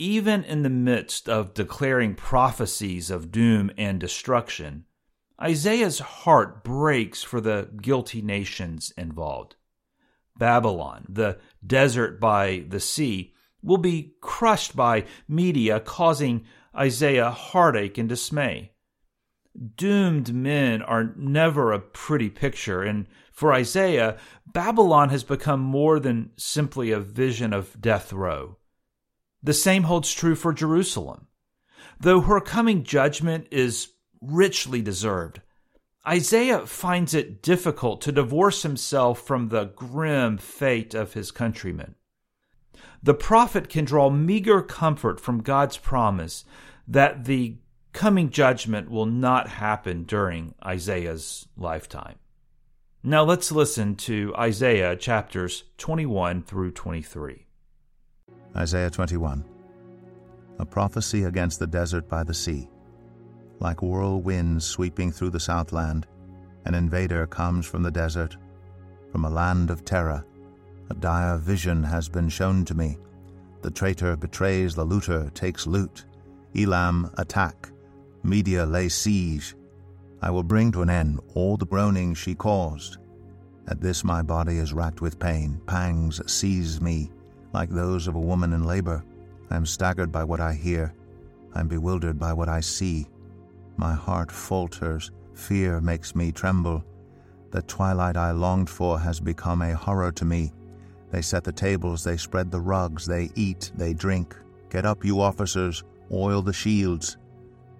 even in the midst of declaring prophecies of doom and destruction, Isaiah's heart breaks for the guilty nations involved. Babylon, the desert by the sea, will be crushed by Media, causing Isaiah heartache and dismay. Doomed men are never a pretty picture, and for Isaiah, Babylon has become more than simply a vision of death row. The same holds true for Jerusalem. Though her coming judgment is richly deserved, Isaiah finds it difficult to divorce himself from the grim fate of his countrymen. The prophet can draw meager comfort from God's promise that the coming judgment will not happen during Isaiah's lifetime. Now let's listen to Isaiah chapters 21 through 23. Isaiah 21. A prophecy against the desert by the sea. Like whirlwinds sweeping through the southland, an invader comes from the desert, from a land of terror. A dire vision has been shown to me. The traitor betrays the looter, takes loot. Elam attack. Media lay siege. I will bring to an end all the groaning she caused. At this my body is racked with pain, pangs seize me like those of a woman in labor. I am staggered by what I hear. I am bewildered by what I see. My heart falters. Fear makes me tremble. The twilight I longed for has become a horror to me. They set the tables, they spread the rugs, they eat, they drink. Get up, you officers, oil the shields.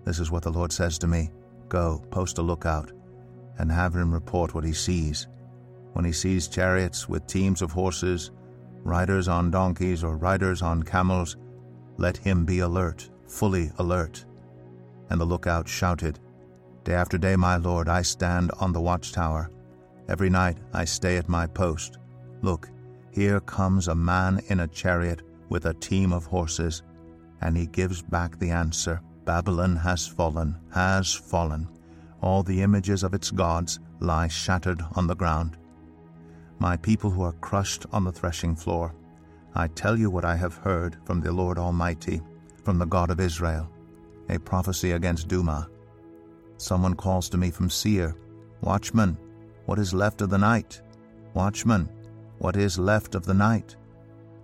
This is what the Lord says to me Go, post a lookout, and have him report what he sees. When he sees chariots with teams of horses, riders on donkeys or riders on camels, let him be alert, fully alert. And the lookout shouted, Day after day, my lord, I stand on the watchtower. Every night I stay at my post. Look, here comes a man in a chariot with a team of horses, and he gives back the answer Babylon has fallen, has fallen. All the images of its gods lie shattered on the ground my people who are crushed on the threshing floor. I tell you what I have heard from the Lord Almighty, from the God of Israel, a prophecy against Duma. Someone calls to me from Seir, Watchman, what is left of the night? Watchman, what is left of the night?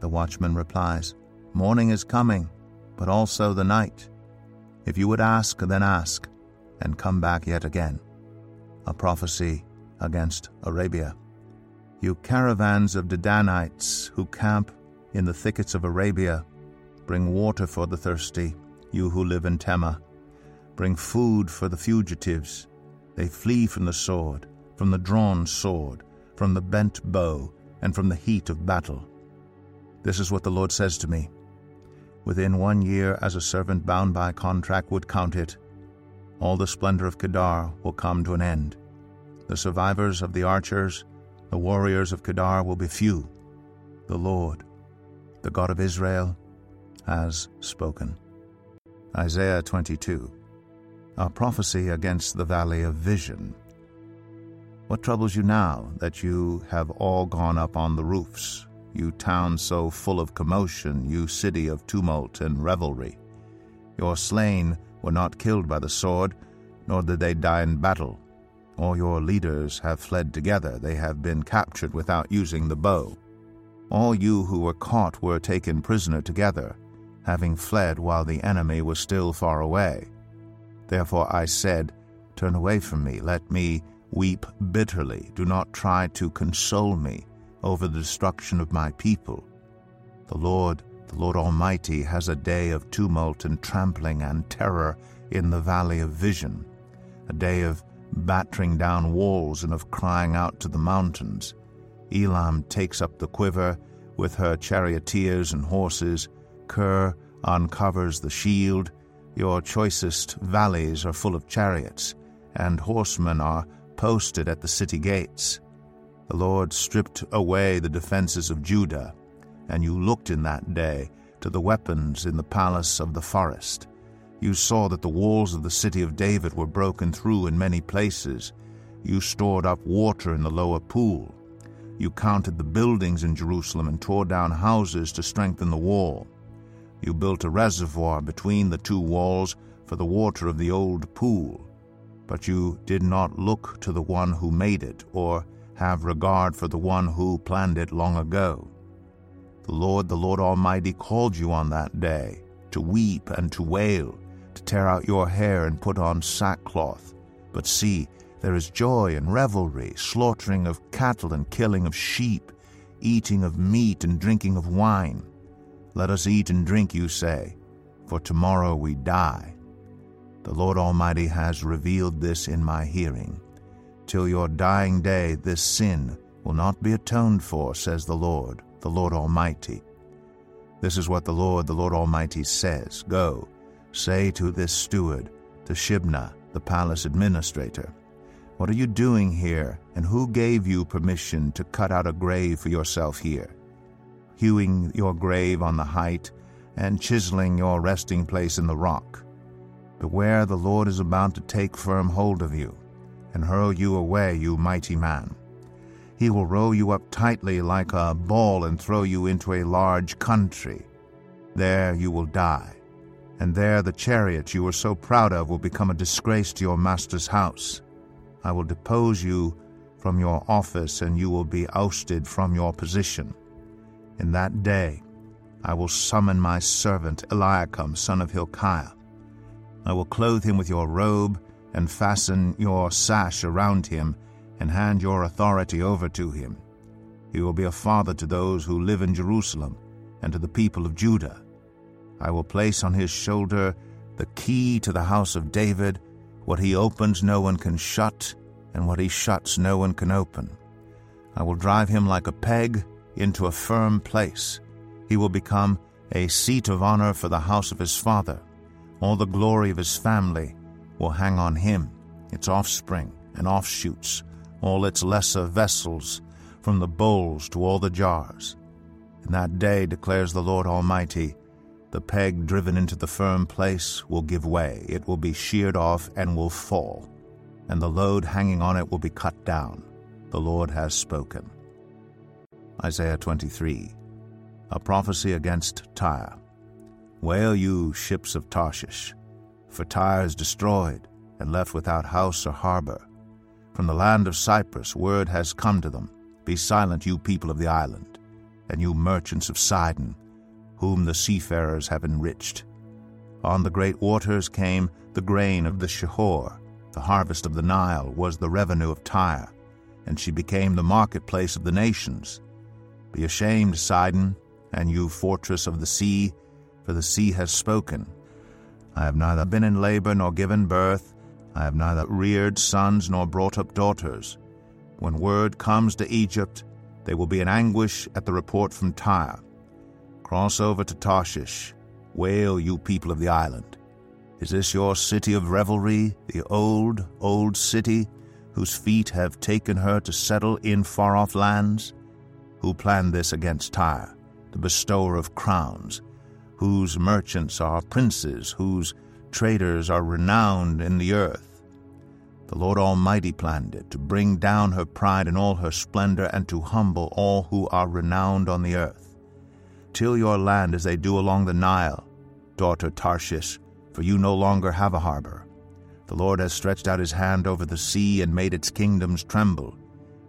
The watchman replies, Morning is coming, but also the night. If you would ask, then ask, and come back yet again. A prophecy against Arabia. You caravans of Dedanites who camp in the thickets of Arabia, bring water for the thirsty, you who live in Tema. Bring food for the fugitives. They flee from the sword, from the drawn sword, from the bent bow, and from the heat of battle. This is what the Lord says to me. Within one year, as a servant bound by contract would count it, all the splendor of Kedar will come to an end. The survivors of the archers, the warriors of Kedar will be few. The Lord, the God of Israel, has spoken. Isaiah 22. A prophecy against the valley of vision. What troubles you now that you have all gone up on the roofs, you town so full of commotion, you city of tumult and revelry? Your slain were not killed by the sword, nor did they die in battle. All your leaders have fled together, they have been captured without using the bow. All you who were caught were taken prisoner together, having fled while the enemy was still far away. Therefore I said, Turn away from me, let me weep bitterly, do not try to console me over the destruction of my people. The Lord, the Lord Almighty, has a day of tumult and trampling and terror in the valley of vision, a day of battering down walls and of crying out to the mountains. Elam takes up the quiver with her charioteers and horses. Kir uncovers the shield. Your choicest valleys are full of chariots, and horsemen are posted at the city gates. The Lord stripped away the defenses of Judah, and you looked in that day to the weapons in the palace of the forest. You saw that the walls of the city of David were broken through in many places. You stored up water in the lower pool. You counted the buildings in Jerusalem and tore down houses to strengthen the wall. You built a reservoir between the two walls for the water of the old pool. But you did not look to the one who made it, or have regard for the one who planned it long ago. The Lord, the Lord Almighty, called you on that day to weep and to wail, to tear out your hair and put on sackcloth. But see, there is joy and revelry, slaughtering of cattle and killing of sheep, eating of meat and drinking of wine. Let us eat and drink, you say, for tomorrow we die. The Lord Almighty has revealed this in my hearing. Till your dying day, this sin will not be atoned for, says the Lord, the Lord Almighty. This is what the Lord, the Lord Almighty says Go, say to this steward, to Shebna, the palace administrator, What are you doing here, and who gave you permission to cut out a grave for yourself here? Hewing your grave on the height, and chiseling your resting place in the rock. Beware, the Lord is about to take firm hold of you and hurl you away, you mighty man. He will roll you up tightly like a ball and throw you into a large country. There you will die, and there the chariot you were so proud of will become a disgrace to your master's house. I will depose you from your office, and you will be ousted from your position. In that day I will summon my servant Eliakim, son of Hilkiah. I will clothe him with your robe, and fasten your sash around him, and hand your authority over to him. He will be a father to those who live in Jerusalem, and to the people of Judah. I will place on his shoulder the key to the house of David. What he opens no one can shut, and what he shuts no one can open. I will drive him like a peg into a firm place. He will become a seat of honor for the house of his father. All the glory of his family will hang on him, its offspring and offshoots, all its lesser vessels, from the bowls to all the jars. In that day, declares the Lord Almighty, the peg driven into the firm place will give way, it will be sheared off and will fall, and the load hanging on it will be cut down. The Lord has spoken. Isaiah 23 A prophecy against Tyre. Wail, you ships of Tarshish! for Tyre is destroyed and left without house or harbor. From the land of Cyprus word has come to them Be silent, you people of the island, and you merchants of Sidon, whom the seafarers have enriched. On the great waters came the grain of the Shihor, the harvest of the Nile was the revenue of Tyre, and she became the marketplace of the nations. Be ashamed, Sidon, and you fortress of the sea, for the sea has spoken, I have neither been in labor nor given birth. I have neither reared sons nor brought up daughters. When word comes to Egypt, they will be in anguish at the report from Tyre. Cross over to Tarshish. Wail, you people of the island. Is this your city of revelry, the old, old city, whose feet have taken her to settle in far off lands? Who planned this against Tyre, the bestower of crowns, whose merchants are princes, whose traders are renowned in the earth. The Lord Almighty planned it, to bring down her pride and all her splendor, and to humble all who are renowned on the earth. Till your land as they do along the Nile, daughter Tarshish, for you no longer have a harbor. The Lord has stretched out his hand over the sea and made its kingdoms tremble.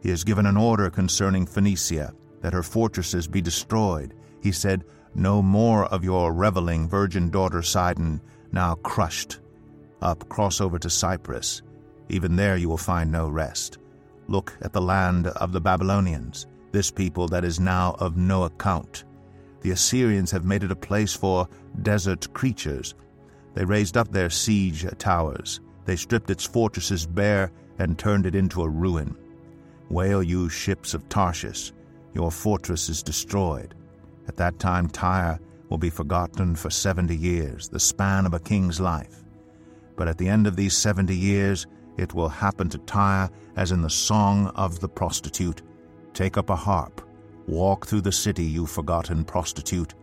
He has given an order concerning Phoenicia, that her fortresses be destroyed. He said, no more of your reveling virgin daughter Sidon, now crushed. Up, cross over to Cyprus. Even there you will find no rest. Look at the land of the Babylonians, this people that is now of no account. The Assyrians have made it a place for desert creatures. They raised up their siege towers. They stripped its fortresses bare and turned it into a ruin. Wail, you ships of Tarshish, your fortress is destroyed. At that time Tyre will be forgotten for seventy years, the span of a king's life. But at the end of these seventy years, it will happen to Tyre as in the song of the prostitute Take up a harp, walk through the city, you forgotten prostitute.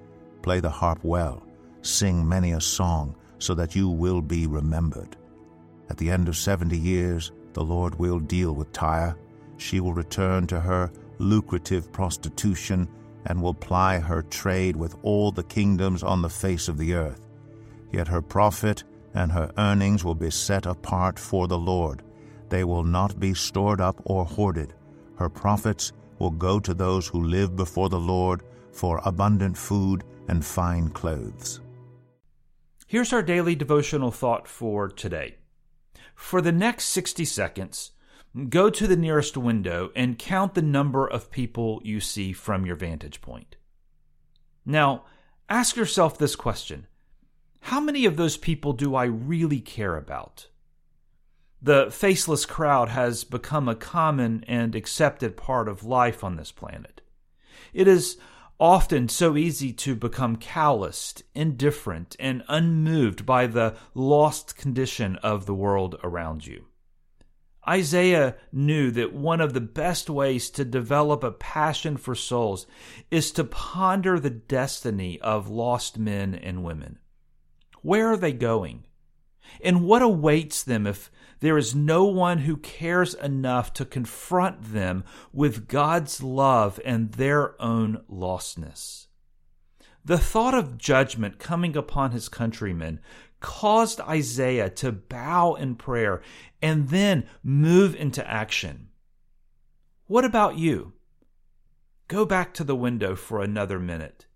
Play the harp well, sing many a song, so that you will be remembered. At the end of seventy years, the Lord will deal with Tyre. She will return to her lucrative prostitution and will ply her trade with all the kingdoms on the face of the earth. Yet her profit and her earnings will be set apart for the Lord. They will not be stored up or hoarded. Her profits will go to those who live before the Lord for abundant food and fine clothes. Here's our daily devotional thought for today. For the next 60 seconds, go to the nearest window and count the number of people you see from your vantage point. Now, ask yourself this question How many of those people do I really care about? The faceless crowd has become a common and accepted part of life on this planet. It is often so easy to become calloused, indifferent, and unmoved by the lost condition of the world around you. Isaiah knew that one of the best ways to develop a passion for souls is to ponder the destiny of lost men and women. Where are they going? And what awaits them if there is no one who cares enough to confront them with God's love and their own lostness? The thought of judgment coming upon his countrymen caused Isaiah to bow in prayer and then move into action. What about you? Go back to the window for another minute.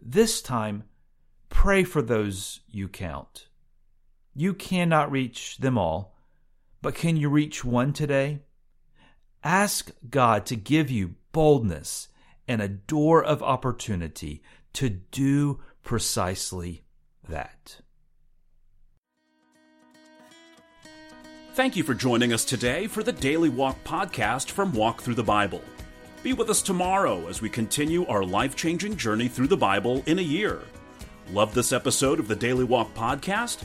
This time, pray for those you count. You cannot reach them all, but can you reach one today? Ask God to give you boldness and a door of opportunity to do precisely that. Thank you for joining us today for the Daily Walk podcast from Walk Thru the Bible. Be with us tomorrow as we continue our life changing journey through the Bible in a year. Love this episode of the Daily Walk podcast?